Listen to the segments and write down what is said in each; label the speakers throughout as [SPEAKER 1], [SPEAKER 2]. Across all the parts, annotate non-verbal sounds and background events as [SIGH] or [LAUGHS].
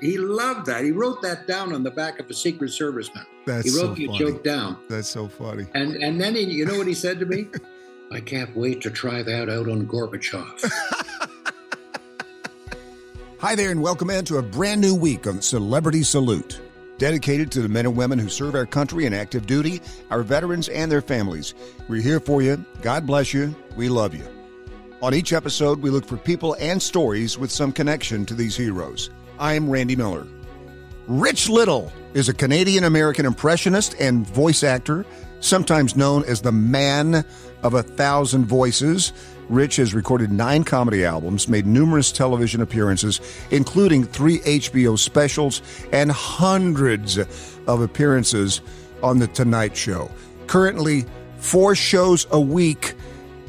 [SPEAKER 1] He loved that. He wrote that down on the back of a Secret Service man.
[SPEAKER 2] That's
[SPEAKER 1] he wrote
[SPEAKER 2] so
[SPEAKER 1] the
[SPEAKER 2] funny.
[SPEAKER 1] joke down.
[SPEAKER 2] That's so funny.
[SPEAKER 1] And and then he, you know what he said to me? [LAUGHS] I can't wait to try that out on Gorbachev. [LAUGHS]
[SPEAKER 2] Hi there, and welcome into a brand new week on Celebrity Salute. Dedicated to the men and women who serve our country in active duty, our veterans, and their families. We're here for you. God bless you. We love you. On each episode, we look for people and stories with some connection to these heroes. I'm Randy Miller. Rich Little is a Canadian American impressionist and voice actor, sometimes known as the man of a thousand voices. Rich has recorded nine comedy albums, made numerous television appearances, including three HBO specials, and hundreds of appearances on The Tonight Show. Currently, four shows a week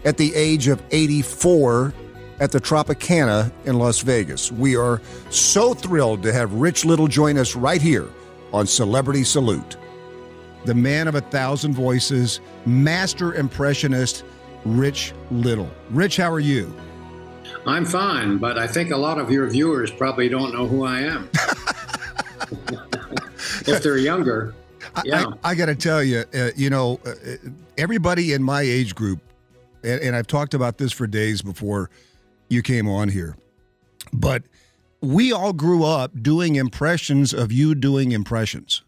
[SPEAKER 2] at the age of 84 at the Tropicana in Las Vegas. We are so thrilled to have Rich Little join us right here on Celebrity Salute. The man of a thousand voices, master impressionist, Rich Little. Rich, how are you?
[SPEAKER 1] I'm fine, but I think a lot of your viewers probably don't know who I am. [LAUGHS] if they're younger, yeah.
[SPEAKER 2] I, I got to tell you, uh, you know, uh, everybody in my age group, and, and I've talked about this for days before you came on here, but we all grew up doing impressions of you doing impressions.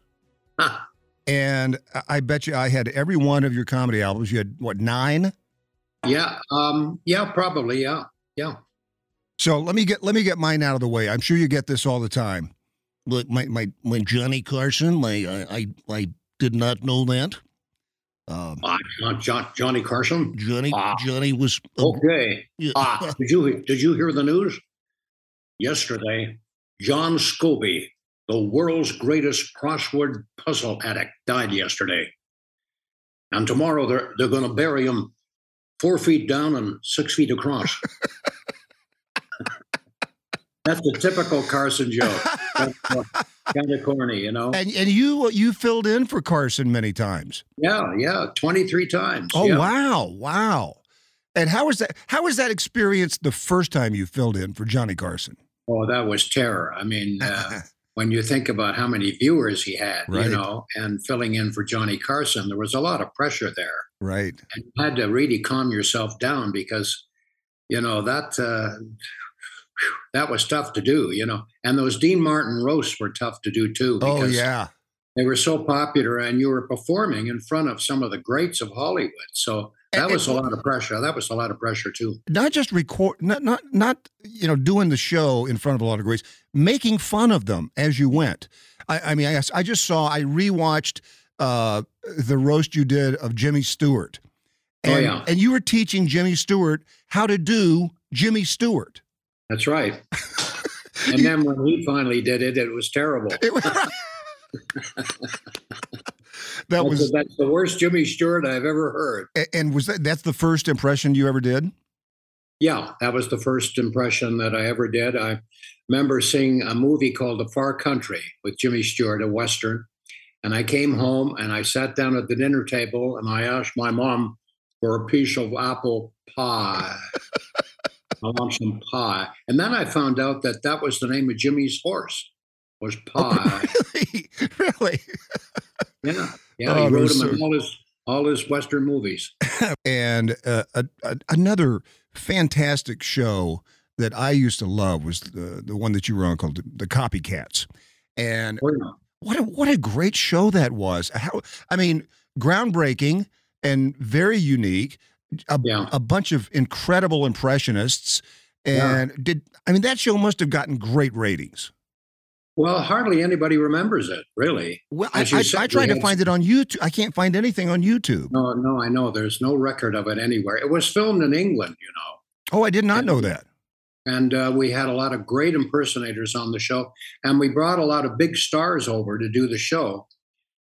[SPEAKER 1] Huh.
[SPEAKER 2] And I- bet you I had every one of your comedy albums. You had what nine?
[SPEAKER 1] yeah, um, yeah, probably, yeah, yeah.
[SPEAKER 2] So let me get let me get mine out of the way. I'm sure you get this all the time. Look, my my my Johnny Carson. My I I, I did not know that. Um,
[SPEAKER 1] Uh, John, John, Johnny Carson.
[SPEAKER 2] Johnny
[SPEAKER 1] Ah.
[SPEAKER 2] Johnny was
[SPEAKER 1] Okay.
[SPEAKER 2] yeah.
[SPEAKER 1] Ah, did you did you hear the news? Yesterday, John Scobie, the world's greatest crossword puzzle addict, died yesterday. And tomorrow they're they're going to bury him four feet down and six feet across. [LAUGHS] That's a typical Carson joke. [LAUGHS] Kind of corny, you know.
[SPEAKER 2] and and you you filled in for Carson many times.
[SPEAKER 1] Yeah, yeah, twenty three times.
[SPEAKER 2] Oh
[SPEAKER 1] yeah.
[SPEAKER 2] wow, wow. And how was that? How was that experience the first time you filled in for Johnny Carson?
[SPEAKER 1] Oh, that was terror. I mean, uh, [LAUGHS] when you think about how many viewers he had,
[SPEAKER 2] Right.
[SPEAKER 1] you know, and filling in for Johnny Carson, there was a lot of pressure there.
[SPEAKER 2] Right.
[SPEAKER 1] And you had to really calm yourself down because, you know, that uh, that was tough to do, you know. And those Dean Martin roasts were tough to do too
[SPEAKER 2] Oh
[SPEAKER 1] because
[SPEAKER 2] yeah.
[SPEAKER 1] they were so popular and you were performing in front of some of the greats of Hollywood. So that
[SPEAKER 2] And-
[SPEAKER 1] was a lot of pressure. That was a lot of pressure too.
[SPEAKER 2] Not just record, not not not you know doing the show in front of a lot of greats, making fun of them as you went. I, I mean, I, I just saw, I rewatched uh, the roast you did of Jimmy Stewart,
[SPEAKER 1] Oh, yeah.
[SPEAKER 2] and you were teaching Jimmy Stewart how to do Jimmy Stewart.
[SPEAKER 1] That's right. [LAUGHS] And then when he finally did it, it was terrible.
[SPEAKER 2] It was, [LAUGHS] that
[SPEAKER 1] That's,
[SPEAKER 2] was
[SPEAKER 1] that's the worst Jimmy Stewart I've ever heard.
[SPEAKER 2] A- And was that that's the first impression you ever did?
[SPEAKER 1] Yeah, that was the first impression that I ever did. I remember seeing a movie called The Far Country with Jimmy Stewart, a Western. And I came home and I sat down at the dinner table and I asked my mom for a piece of apple pie. I want some pie. And then I found out that that was the name of Jimmy's horse, was Pie.
[SPEAKER 2] really, [LAUGHS] really. [LAUGHS]
[SPEAKER 1] Yeah, yeah.
[SPEAKER 2] Oh,
[SPEAKER 1] he wrote him
[SPEAKER 2] are-
[SPEAKER 1] in all his all his Western movies. [LAUGHS]
[SPEAKER 2] And uh, a, a, another fantastic show that I used to love was the the one that you were on called the, the Copycats. And
[SPEAKER 1] Oh, yeah.
[SPEAKER 2] what a, what a great show that was. How I mean, groundbreaking and very unique. A,
[SPEAKER 1] Yeah.
[SPEAKER 2] a bunch of incredible impressionists.
[SPEAKER 1] Yeah.
[SPEAKER 2] And did I mean that show must have gotten great ratings?
[SPEAKER 1] Well, hardly anybody remembers it, really.
[SPEAKER 2] Well, I, I,
[SPEAKER 1] said,
[SPEAKER 2] I tried to find it on YouTube. I can't find anything on YouTube.
[SPEAKER 1] No, no, I know. There's no record of it anywhere. It was filmed in England, you know,
[SPEAKER 2] Oh, I did not know that.
[SPEAKER 1] and uh, we had a lot of great impersonators on the show, and we brought a lot of big stars over to do the show,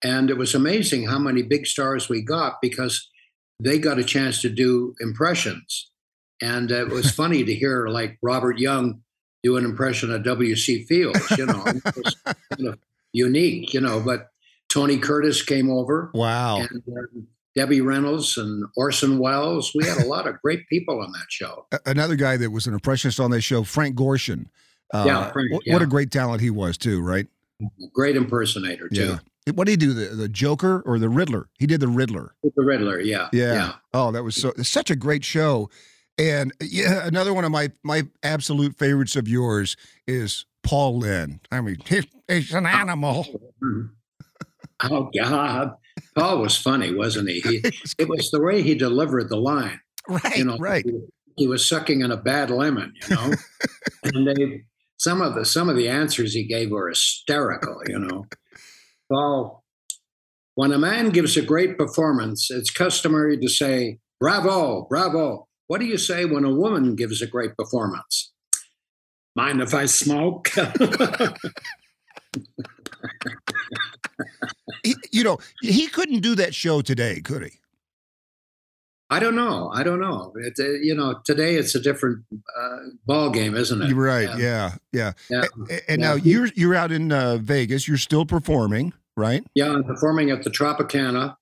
[SPEAKER 1] and it was amazing how many big stars we got because they got a chance to do impressions, and it was [LAUGHS] funny to hear like Robert Young do an impression of W.C. Fields, you know, it was kind of unique, you know, but. Tony Curtis came over.
[SPEAKER 2] Wow.
[SPEAKER 1] and uh, Debbie Reynolds and Orson Welles. We had a lot of great people on that show.
[SPEAKER 2] Another guy that was an impressionist on that show, Frank Gorshin. Uh,
[SPEAKER 1] yeah, Frank,
[SPEAKER 2] what,
[SPEAKER 1] yeah.
[SPEAKER 2] what a great talent he was too, right?
[SPEAKER 1] Great impersonator too.
[SPEAKER 2] Yeah. What did he do? The, the Joker or the Riddler? He did the Riddler.
[SPEAKER 1] The Riddler, yeah.
[SPEAKER 2] Yeah. Oh, that was so such a great show. And yeah, another one of my my absolute favorites of yours is Paul Lynde. I mean, he's, he's an animal.
[SPEAKER 1] Mhm. Oh God. Paul was funny, wasn't he? he [LAUGHS]
[SPEAKER 2] It was
[SPEAKER 1] the way he delivered the line.
[SPEAKER 2] right,
[SPEAKER 1] you know,
[SPEAKER 2] right.
[SPEAKER 1] He, he was sucking in a bad lemon, you know. [LAUGHS] and they some of the some of the answers he gave were hysterical, you know. Well, when a man gives a great performance, it's customary to say, Bravo, bravo. What do you say when a woman gives a great performance? Mind if I smoke? [LAUGHS]
[SPEAKER 2] He, you know, he couldn't do that show today, could he?
[SPEAKER 1] I don't know. I don't know. It, you know, today it's a different uh, ball game, isn't it?
[SPEAKER 2] You're right.
[SPEAKER 1] Yeah.
[SPEAKER 2] Yeah, yeah.
[SPEAKER 1] Yeah.
[SPEAKER 2] A- a- And
[SPEAKER 1] Yeah.
[SPEAKER 2] now you're you're out in uh, Vegas. You're still performing, right?
[SPEAKER 1] Yeah, I'm performing at the Tropicana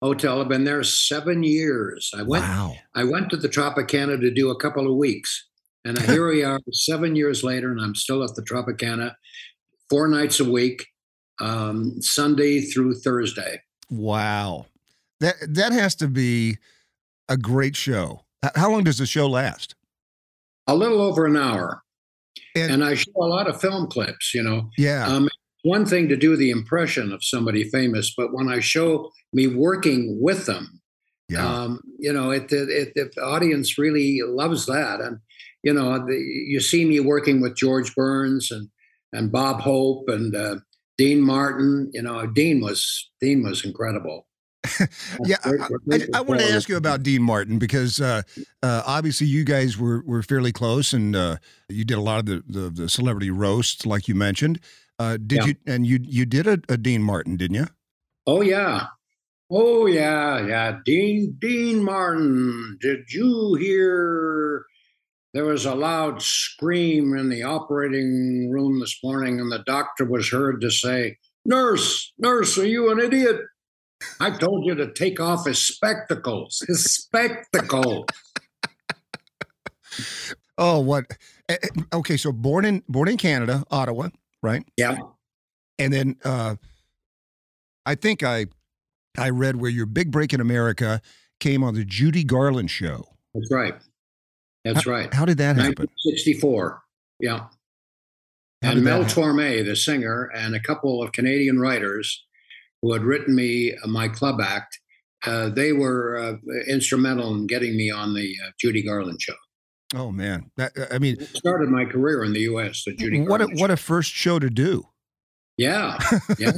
[SPEAKER 1] Hotel. I've been there seven years. I went.
[SPEAKER 2] Wow.
[SPEAKER 1] I went to the Tropicana to do a couple of weeks, and here we [LAUGHS] are, seven years later, and I'm still at the Tropicana, four nights a week, um, Sunday through Thursday.
[SPEAKER 2] Wow. That that has to be a great show. How long does the show last?
[SPEAKER 1] A little over an hour,
[SPEAKER 2] And-
[SPEAKER 1] and I show a lot of film clips. You know,
[SPEAKER 2] Yeah.
[SPEAKER 1] Um, one thing to do the impression of somebody famous, but when I show me working with them,
[SPEAKER 2] yeah.
[SPEAKER 1] um, you know, it, it, it, the audience really loves that. And, you know, the, you see me working with George Burns and, and Bob Hope and uh, Dean Martin. You know, Dean was Dean was incredible.
[SPEAKER 2] Yeah. I, I, I want to ask you about Dean Martin because uh, uh, obviously you guys were were fairly close and uh, you did a lot of the, the, the celebrity roasts, like you mentioned. Uh, did
[SPEAKER 1] Yeah.
[SPEAKER 2] you? And you you did a, a Dean Martin, didn't you?
[SPEAKER 1] Oh yeah. Oh yeah, yeah. Dean Dean Martin. Did you hear there was a loud scream in the operating room this morning and the doctor was heard to say, "Nurse, nurse, are you an idiot? I told you to take off his spectacles. His spectacles."
[SPEAKER 2] Oh, what? eh, eh, Okay, so born in born in Canada, Ottawa, right?
[SPEAKER 1] Yeah.
[SPEAKER 2] And then uh, I think I I read where your big break in America came on the Judy Garland show.
[SPEAKER 1] That's right. That's right.
[SPEAKER 2] How did that happen?
[SPEAKER 1] 1964. Yeah.
[SPEAKER 2] How
[SPEAKER 1] and Mel? Torme, the singer, and a couple of Canadian writers who had written me uh, my club act, uh, they were uh, instrumental in getting me on the uh, Judy Garland show.
[SPEAKER 2] Oh man, that, I mean,
[SPEAKER 1] It started my career in the U.S. The Judy
[SPEAKER 2] what a,
[SPEAKER 1] Garland.
[SPEAKER 2] what a first show to do.
[SPEAKER 1] yeah, [LAUGHS] yeah.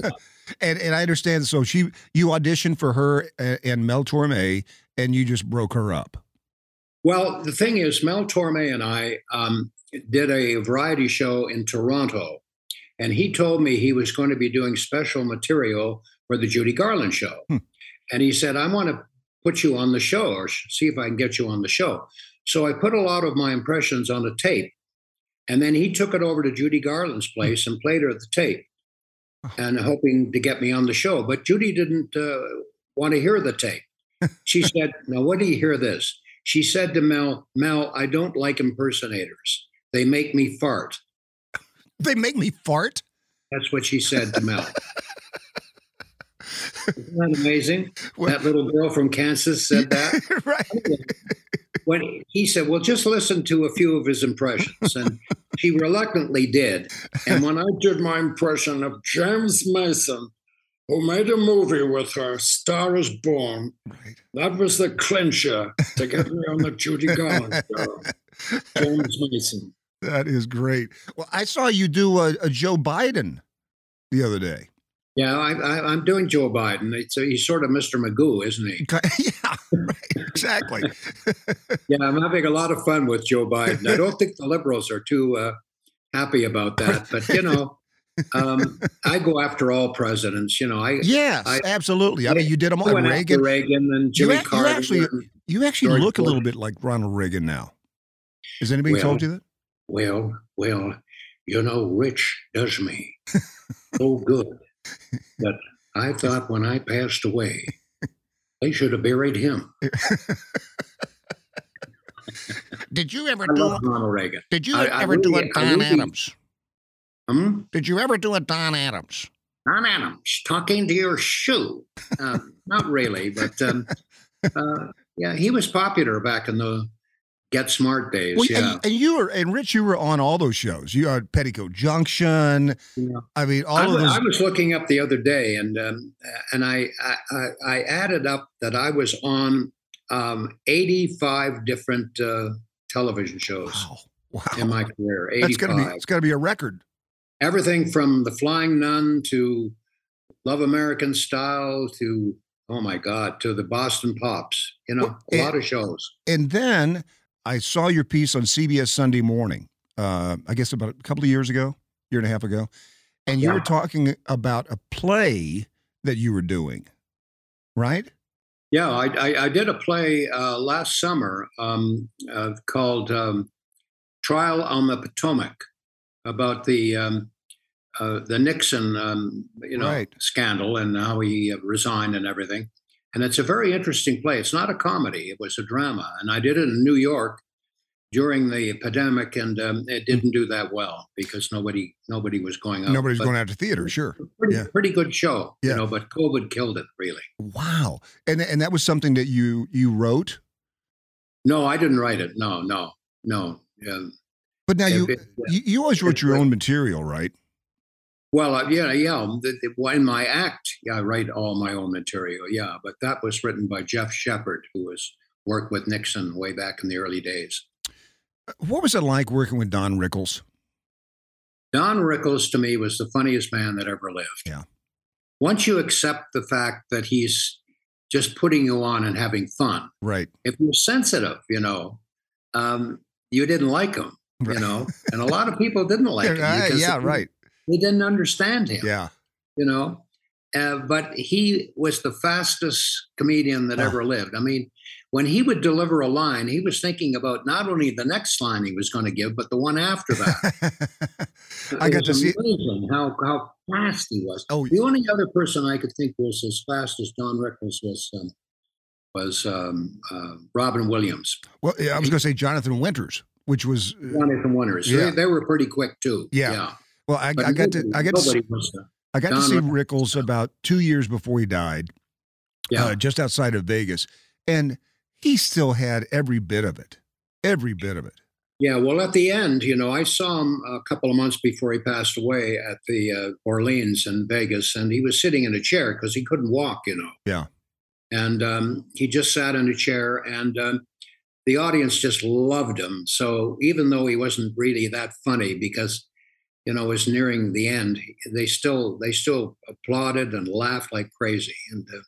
[SPEAKER 2] And and I understand. So she you auditioned for her and, and Mel Torme, and you just broke her up.
[SPEAKER 1] Well, the thing is, Mel Torme and I um, did a variety show in Toronto, and he told me he was going to be doing special material for the Judy Garland show.
[SPEAKER 2] Hmm.
[SPEAKER 1] And he said, I want to put you on the show or see if I can get you on the show. So I put a lot of my impressions on a tape. And then he took it over to Judy Garland's place and played her the tape and hoping to get me on the show. But Judy didn't uh, want to hear the tape. [LAUGHS] She said, Now, what do you hear this? She said to Mel, Mel, I don't like impersonators. They make me fart.
[SPEAKER 2] They make me fart.
[SPEAKER 1] That's what she said to Mel. [LAUGHS] Isn't that amazing? [LAUGHS]
[SPEAKER 2] Well-
[SPEAKER 1] that little girl from Kansas said that. [LAUGHS]
[SPEAKER 2] right. [LAUGHS]
[SPEAKER 1] When he said, Well, just listen to a few of his impressions. And she reluctantly did. And when I did my impression of James Mason, who made a movie with her, Star is Born,
[SPEAKER 2] Right.
[SPEAKER 1] that was the clincher to get me on the Judy Garland show. James Mason.
[SPEAKER 2] That is great. Well, I saw you do a, a Joe Biden the other day.
[SPEAKER 1] Yeah, I, I, I'm doing Joe Biden. It's, he's sort of Mr. Magoo, isn't he? [LAUGHS]
[SPEAKER 2] yeah, right. Exactly. [LAUGHS]
[SPEAKER 1] Yeah, I'm having a lot of fun with Joe Biden. I don't think the liberals are too uh, happy about that, but you know, um, I go after all presidents. You know, I
[SPEAKER 2] Yes,
[SPEAKER 1] I-
[SPEAKER 2] absolutely. I mean, you did them all. Reagan.
[SPEAKER 1] Reagan and
[SPEAKER 2] You
[SPEAKER 1] Jimmy
[SPEAKER 2] you
[SPEAKER 1] Carter.
[SPEAKER 2] actually- You actually
[SPEAKER 1] George
[SPEAKER 2] look a little bit like Ronald Reagan now. Has anybody
[SPEAKER 1] Well,
[SPEAKER 2] told you that?
[SPEAKER 1] well, well, you know, Rich does me [LAUGHS] so good that I thought when I passed away, they should have buried him. [LAUGHS]
[SPEAKER 3] Did you ever
[SPEAKER 1] I
[SPEAKER 3] do?
[SPEAKER 1] Ronald Reagan.
[SPEAKER 3] Did you
[SPEAKER 1] I- I
[SPEAKER 3] ever do a Don
[SPEAKER 1] really-
[SPEAKER 3] Adams?
[SPEAKER 1] Hmm?
[SPEAKER 3] Did you ever do a Don Adams?
[SPEAKER 1] Don Adams talking to your shoe. Um, not really, but um, [LAUGHS] uh, yeah, he was popular back in the Get Smart days.
[SPEAKER 2] Well,
[SPEAKER 1] yeah.
[SPEAKER 2] and, and you were and Rich, you were on all those shows. You had Petticoat Junction.
[SPEAKER 1] Yeah.
[SPEAKER 2] I mean, all
[SPEAKER 1] I,
[SPEAKER 2] of those.
[SPEAKER 1] I was looking up the other day, and um, and I, I I added up that I was on um, eighty five different uh, television shows
[SPEAKER 2] wow, wow.
[SPEAKER 1] in my career.
[SPEAKER 2] That's
[SPEAKER 1] Eighty
[SPEAKER 2] gotta be. It's got to be a record.
[SPEAKER 1] Everything from The Flying Nun to Love American Style to oh my God to the Boston Pops. You know,
[SPEAKER 2] Well,
[SPEAKER 1] a
[SPEAKER 2] it-
[SPEAKER 1] lot of shows.
[SPEAKER 2] And then I saw your piece on CBS Sunday Morning. Uh, I guess about a couple of years ago, year and a half ago, and you were talking about a play that you were doing, right?
[SPEAKER 1] Yeah, I, I, I did a play uh, last summer um, uh, called um, "Trial on the Potomac" about the um, uh, the Nixon, um, you know,
[SPEAKER 2] Right.
[SPEAKER 1] scandal and how he uh, resigned and everything. And it's a very interesting play. It's not a comedy; it was a drama, and I did it in New York during the pandemic, and um, it didn't do that well because nobody nobody was going out.
[SPEAKER 2] Nobody's
[SPEAKER 1] But
[SPEAKER 2] going out to theater, sure.
[SPEAKER 1] Pretty,
[SPEAKER 2] yeah.
[SPEAKER 1] pretty good show,
[SPEAKER 2] Yeah.
[SPEAKER 1] you know. But COVID killed it, really.
[SPEAKER 2] Wow, and and that was something that you you wrote.
[SPEAKER 1] No, I didn't write it. No, no, no. Um,
[SPEAKER 2] But now you,
[SPEAKER 1] it-
[SPEAKER 2] you you always wrote your own material, right?
[SPEAKER 1] Well, uh, yeah, yeah. The, the, well, in my act, yeah, I write all my own material. Yeah, but that was written by Geoff Shepard, who was worked with Nixon way back in the early days.
[SPEAKER 2] What was it like working with Don Rickles?
[SPEAKER 1] Don Rickles, to me, was the funniest man that ever lived.
[SPEAKER 2] Yeah.
[SPEAKER 1] Once you accept the fact that he's just putting you on and having fun,
[SPEAKER 2] Right.
[SPEAKER 1] if you're sensitive, you know, um, you didn't like him, you know, and a [LAUGHS] lot of people didn't like him.
[SPEAKER 2] Uh, yeah, right.
[SPEAKER 1] They didn't understand him.
[SPEAKER 2] Yeah.
[SPEAKER 1] you know. Uh, but he was the fastest comedian that
[SPEAKER 2] Oh.
[SPEAKER 1] ever lived. I mean, when he would deliver a line, he was thinking about not only the next line he was going to give, but the one after that. [LAUGHS]
[SPEAKER 2] I got to see.
[SPEAKER 1] amazing how how fast he was.
[SPEAKER 2] Oh,
[SPEAKER 1] The only other person I could think was as fast as Don Rickles was um, was um, uh, Robin Williams.
[SPEAKER 2] well, yeah, I was going to say Jonathan Winters, which was uh,
[SPEAKER 1] Jonathan Winters.
[SPEAKER 2] Yeah.
[SPEAKER 1] They, they were pretty quick too.
[SPEAKER 2] Yeah. Well, I, I got to I got to see,
[SPEAKER 1] uh,
[SPEAKER 2] I got to see
[SPEAKER 1] Rickles.
[SPEAKER 2] Rickles about two years before he died,
[SPEAKER 1] yeah.
[SPEAKER 2] uh, just outside of Vegas, and he still had every bit of it, every bit of it.
[SPEAKER 1] Yeah, well, at the end, you know, I saw him a couple of months before he passed away at the uh, Orleans in Vegas, and he was sitting in a chair because he couldn't walk, you know.
[SPEAKER 2] Yeah.
[SPEAKER 1] And um, he just sat in a chair, and um, the audience just loved him. So even though he wasn't really that funny, because you know was nearing the end, they still they still applauded and laughed like crazy, and uh,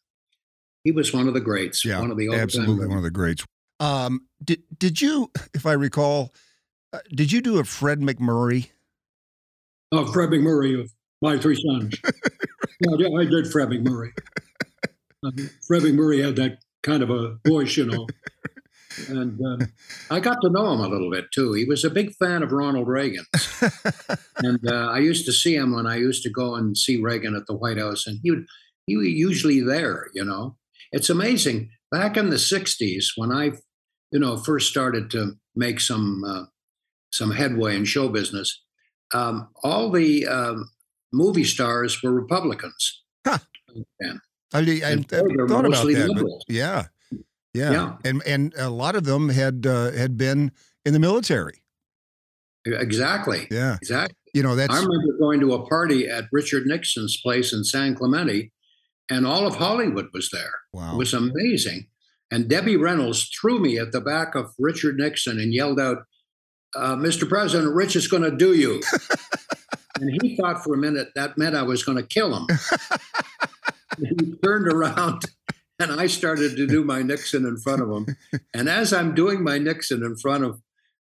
[SPEAKER 1] he was one of the greats.
[SPEAKER 2] Yeah,
[SPEAKER 1] one of the
[SPEAKER 2] Absolutely one of the greats. Um, did did you, if I recall, uh, did you do a Fred MacMurray?
[SPEAKER 1] Oh, Fred MacMurray of My Three Sons. [LAUGHS] yeah, I did Fred MacMurray. [LAUGHS] Uh, Fred MacMurray had that kind of a voice, you know. And um, I got to know him a little bit too. He was a big fan of Ronald Reagan. [LAUGHS] and uh, I used to see him when I used to go and see Reagan at the White House, and he would he was usually there. You know, it's amazing. Back in the '60s, when I, you know, first started to make some uh, some headway in show business, um, all the um, movie stars were Republicans.
[SPEAKER 2] Huh.
[SPEAKER 1] And,
[SPEAKER 2] I, I, I
[SPEAKER 1] And they're
[SPEAKER 2] thought about that. but
[SPEAKER 1] liberals.
[SPEAKER 2] yeah, yeah,
[SPEAKER 1] Yeah.
[SPEAKER 2] and and a lot of them had uh, had been in the military.
[SPEAKER 1] exactly,
[SPEAKER 2] Yeah,
[SPEAKER 1] exactly.
[SPEAKER 2] you know that's
[SPEAKER 1] I remember going to a party at Richard Nixon's place in San Clemente, and all of Hollywood was there.
[SPEAKER 2] wow.
[SPEAKER 1] It was amazing. And Debbie Reynolds threw me at the back of Richard Nixon and yelled out, uh, Mr. President, Rich is going to do you. [LAUGHS] and he thought for a minute that meant I was going to kill him. [LAUGHS] he turned around and I started to do my Nixon in front of him. [LAUGHS] And as I'm doing my Nixon in front of,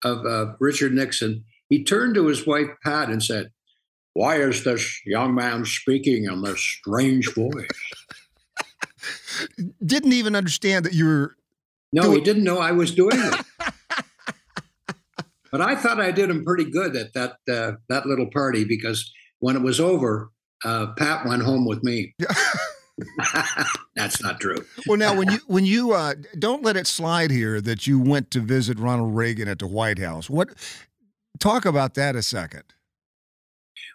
[SPEAKER 1] of uh, Richard Nixon, he turned to his wife, Pat, and said, Why is this young man speaking in this strange voice?
[SPEAKER 2] didn't even understand that you were.
[SPEAKER 1] No,
[SPEAKER 2] Do
[SPEAKER 1] he didn't know I was doing it. [LAUGHS] but I thought I did him pretty good at that uh, that little party because when it was over, uh, Pat went home with me. [LAUGHS] [LAUGHS] That's not true.
[SPEAKER 2] Well, now when you when you uh, don't let it slide here that you went to visit Ronald Reagan at the White House. What talk about that a second?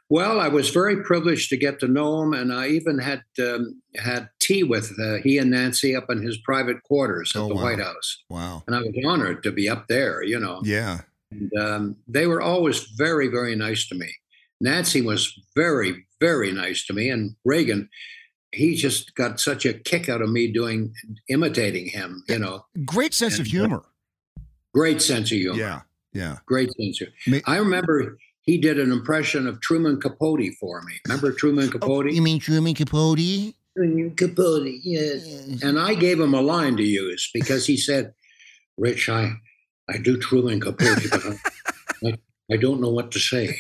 [SPEAKER 1] Well, I was very privileged to get to know him, and I even had um, had tea with uh, he and Nancy up in his private quarters at
[SPEAKER 2] Oh,
[SPEAKER 1] the
[SPEAKER 2] wow.
[SPEAKER 1] White House,
[SPEAKER 2] Wow.
[SPEAKER 1] and I was honored to be up there. You know,
[SPEAKER 2] Yeah.
[SPEAKER 1] and um, they were always very, very nice to me. Nancy was very, very nice to me, and Reagan, he just got such a kick out of me doing imitating him. You know,
[SPEAKER 2] Great sense of
[SPEAKER 1] And, uh,
[SPEAKER 2] humor.
[SPEAKER 1] great sense of humor.
[SPEAKER 2] Yeah. Yeah.
[SPEAKER 1] Great sense of.
[SPEAKER 2] humor.
[SPEAKER 1] I remember he did an impression of Truman Capote for me. Remember Truman Capote?
[SPEAKER 3] Oh, You mean Truman Capote?
[SPEAKER 1] Truman Capote, yes. And I gave him a line to use because he said, "Rich, I, I do Truman Capote, but I, I, I don't know what to say."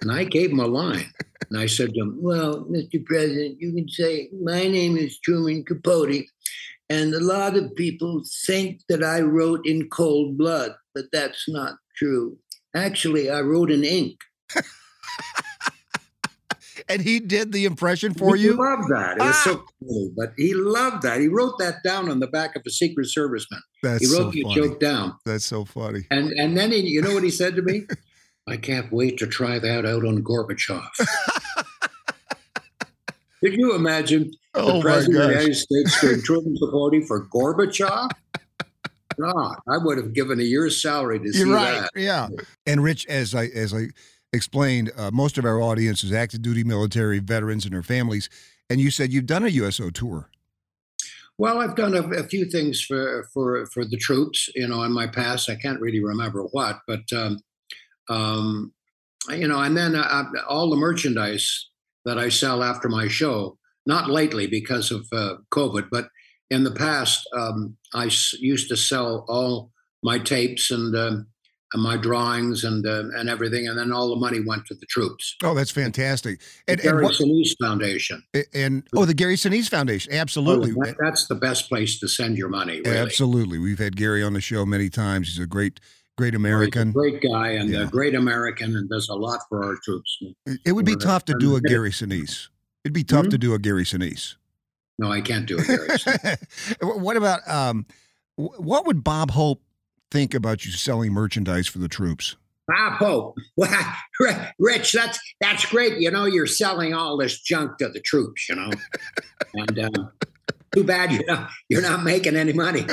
[SPEAKER 1] And I gave him a line, and I said to him, "Well, Mr. President, you can say my name is Truman Capote, and a lot of people think that I wrote in cold blood, but that's not true. Actually, I wrote in ink." [LAUGHS]
[SPEAKER 2] And he did the impression for
[SPEAKER 1] he
[SPEAKER 2] you.
[SPEAKER 1] loved that. It was so ah! cool, but he loved that. He wrote that down on the back of a Secret Serviceman.
[SPEAKER 2] That's
[SPEAKER 1] He
[SPEAKER 2] so
[SPEAKER 1] wrote the
[SPEAKER 2] funny.
[SPEAKER 1] joke down,
[SPEAKER 2] That's so funny.
[SPEAKER 1] and and then he, you know what he said to me? [LAUGHS] I can't wait to try that out on Gorbachev. Could you imagine [LAUGHS] the
[SPEAKER 2] Oh my
[SPEAKER 1] president of the. United States doing [LAUGHS] Truman Capote for Gorbachev? God, I would have given a year's salary to see
[SPEAKER 2] You're right.
[SPEAKER 1] that.
[SPEAKER 2] Yeah. And Rich, as I as I explained, uh, most of our audience is active duty military veterans and their families. And you said you've done a USO tour.
[SPEAKER 1] Well, I've done a, a few things for for for the troops, you know, in my past. I can't really remember what, but um, um, you know, and then uh, all the merchandise that I sell after my show. Not lately because of uh, COVID, but in the past, um, I s- used to sell all my tapes and. Um, and my drawings and uh, and everything, and then all the money went to the troops.
[SPEAKER 2] Oh, that's fantastic.
[SPEAKER 1] The
[SPEAKER 2] And and,
[SPEAKER 1] Gary
[SPEAKER 2] what,
[SPEAKER 1] Sinise Foundation.
[SPEAKER 2] and oh, the Gary Sinise Foundation. Absolutely.
[SPEAKER 1] That- that's the best place to send your money. Really.
[SPEAKER 2] Absolutely. We've had Gary on the show many times. He's a great, great American.
[SPEAKER 1] A great guy and
[SPEAKER 2] Yeah.
[SPEAKER 1] a great American and does a lot for our troops.
[SPEAKER 2] It would be tough to do a Gary Sinise. It'd be tough
[SPEAKER 1] Hmm?
[SPEAKER 2] to do a Gary Sinise.
[SPEAKER 1] No, I can't do it, Gary. [LAUGHS]
[SPEAKER 2] what about um, what would Bob Hope think about you selling merchandise for the troops?
[SPEAKER 1] Bob Hope. [LAUGHS] Well, Rich, that's that's great. You know, you're selling all this junk to the troops. You know, [LAUGHS] and um, too bad you're not you're not making any money.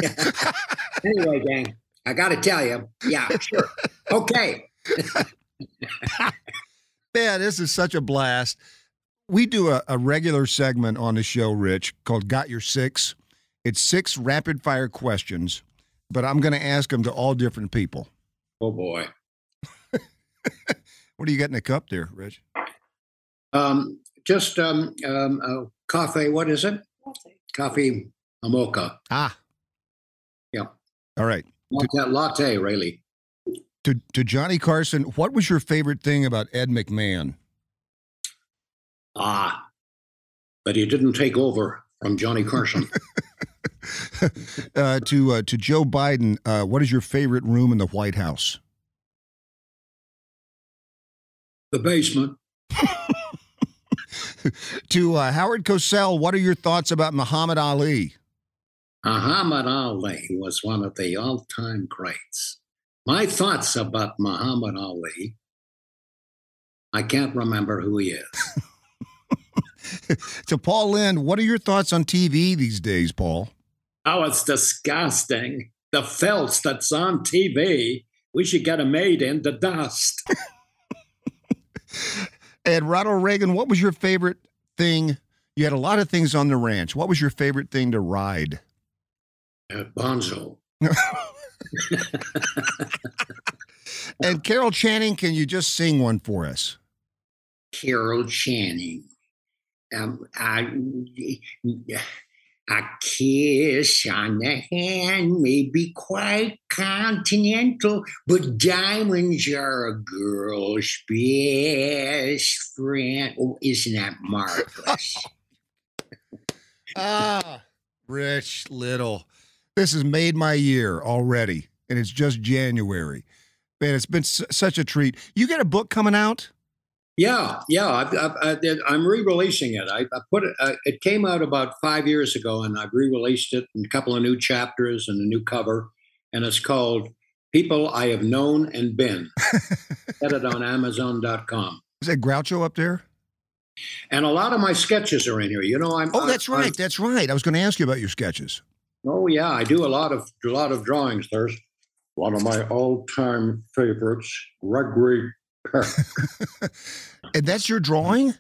[SPEAKER 1] anyway, gang, I got to tell you, yeah, [LAUGHS] sure, okay. [LAUGHS]
[SPEAKER 2] Man, this is such a blast. We do a, a regular segment on the show, Rich, called Got Your Six. It's six rapid fire questions, but I'm going to ask them to all different people.
[SPEAKER 1] Oh boy. [LAUGHS]
[SPEAKER 2] What do you got in the cup there, Rich?
[SPEAKER 1] Um, just um, um, uh, coffee. What is it? Coffee, a mocha.
[SPEAKER 3] Ah, Yeah.
[SPEAKER 2] All right.
[SPEAKER 1] Latte, latte really.
[SPEAKER 2] To, to Johnny Carson, what was your favorite thing about Ed McMahon?
[SPEAKER 1] Ah, but he didn't take over from Johnny Carson. [LAUGHS]
[SPEAKER 2] uh, to uh, to Joe Biden, uh, what is your favorite room in the White House?
[SPEAKER 1] the basement. [LAUGHS]
[SPEAKER 2] To uh, Howard Cosell, what are your thoughts about Muhammad Ali?
[SPEAKER 1] Muhammad Ali was one of the all-time greats. My thoughts about Muhammad Ali, I can't remember who he is. [LAUGHS]
[SPEAKER 2] To Paul Lynde, what are your thoughts on TV these days, Paul?
[SPEAKER 1] Oh, it's disgusting. The filth that's on TV, we should get them made into dust. [LAUGHS]
[SPEAKER 2] And Ronald Reagan, what was your favorite thing? You had a lot of things on the ranch. What was your favorite thing to ride?
[SPEAKER 1] Bonzo. [LAUGHS]
[SPEAKER 2] And Carol Channing, can you just sing one for us?
[SPEAKER 1] Carol Channing. Um, I, a kiss on the hand may be quite continental, but diamonds are a girl's best friend. Oh, isn't that marvelous? [LAUGHS]
[SPEAKER 2] Ah, Rich Little. This has made my year already, and it's just January. Man, it's been s- such a treat. You got a book coming out?
[SPEAKER 1] Yeah, yeah. I, am re-releasing it. I, I put it. Uh, it came out about five years ago, and I've re-released it in a couple of new chapters and a new cover. And it's called "People I Have Known and Been." [LAUGHS] Get it on Amazon.com.
[SPEAKER 2] Is that Groucho up there?
[SPEAKER 1] And a lot of my sketches are in here. You know, I'm.
[SPEAKER 2] Oh, that's right. I'm, that's right. I was going to ask you about your sketches.
[SPEAKER 1] Oh yeah, I do a lot of a lot of drawings. There's one of my all-time favorites, Gregory [LAUGHS]
[SPEAKER 2] and that's your drawing?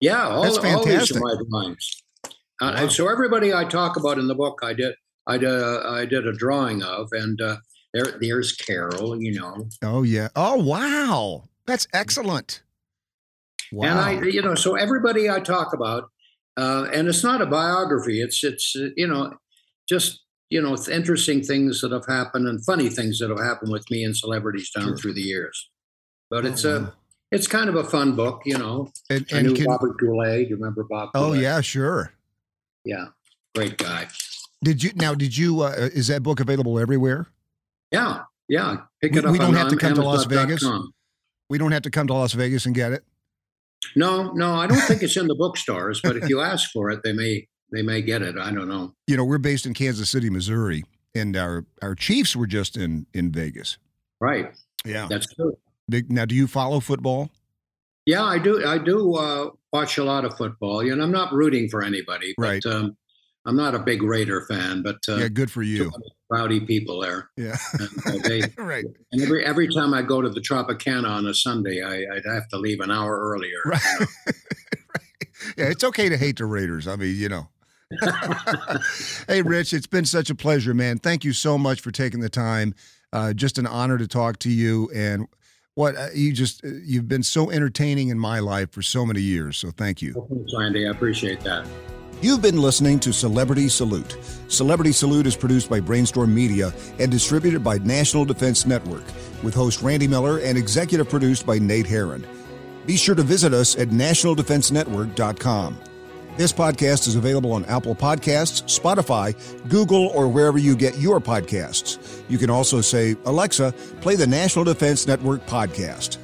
[SPEAKER 1] Yeah, all, that's fantastic. all these are my drawings. Uh, wow. and so everybody I talk about in the book, I did, I did, uh, I did a drawing of, and uh, there, there's Carol. You know.
[SPEAKER 2] Oh yeah. Oh wow, that's excellent.
[SPEAKER 1] Wow. And I, you know, so everybody I talk about, uh, and it's not a biography. It's, it's, uh, you know, just you know, interesting things that have happened and funny things that have happened with me and celebrities down sure. through the years. But oh, it's wow. a it's kind of a fun book, you know. And, and I knew can, Robert Goulet. Do you remember Bob?
[SPEAKER 2] Oh Goulet? yeah, sure.
[SPEAKER 1] Yeah, great guy.
[SPEAKER 2] Did you now? Did you? Uh, is that book available everywhere?
[SPEAKER 1] Yeah, yeah.
[SPEAKER 2] Pick we, it up. We don't on, have to come to Las Vegas. We don't have to come to Las Vegas and get it.
[SPEAKER 1] No, no, I don't think it's in the [LAUGHS] bookstores. But if you ask for it, they may they may get it. I don't know.
[SPEAKER 2] You know, we're based in Kansas City, Missouri, and our our Chiefs were just in in Vegas.
[SPEAKER 1] Right.
[SPEAKER 2] Yeah,
[SPEAKER 1] that's true.
[SPEAKER 2] Now, do you follow football?
[SPEAKER 1] Yeah, I do. I do uh, watch a lot of football, and I'm not rooting for anybody. But,
[SPEAKER 2] right.
[SPEAKER 1] Um, I'm not a big Raider fan, but uh,
[SPEAKER 2] yeah, good for you.
[SPEAKER 1] Rowdy people there.
[SPEAKER 2] Yeah,
[SPEAKER 1] and, uh, they, [LAUGHS] right. And every every time I go to the Tropicana on a Sunday, I, would have to leave an hour earlier.
[SPEAKER 2] Right. You know? [LAUGHS] right. Yeah, it's okay to hate the Raiders. I mean, you know. [LAUGHS] hey, Rich, it's been such a pleasure, man. Thank you so much for taking the time. Uh, just an honor to talk to you, and what uh, you just uh, you've been so entertaining in my life for so many years. So thank you.
[SPEAKER 1] thanks, Andy. I appreciate that.
[SPEAKER 2] You've been listening to Celebrity Salute. Celebrity Salute is produced by Brainstorm Media and distributed by National Defense Network, with host Randy Miller and executive produced by Nate Herron. Be sure to visit us at nationaldefensenetwork.com. This podcast is available on Apple Podcasts, Spotify, Google, or wherever you get your podcasts. You can also say, Alexa, play the National Defense Network podcast.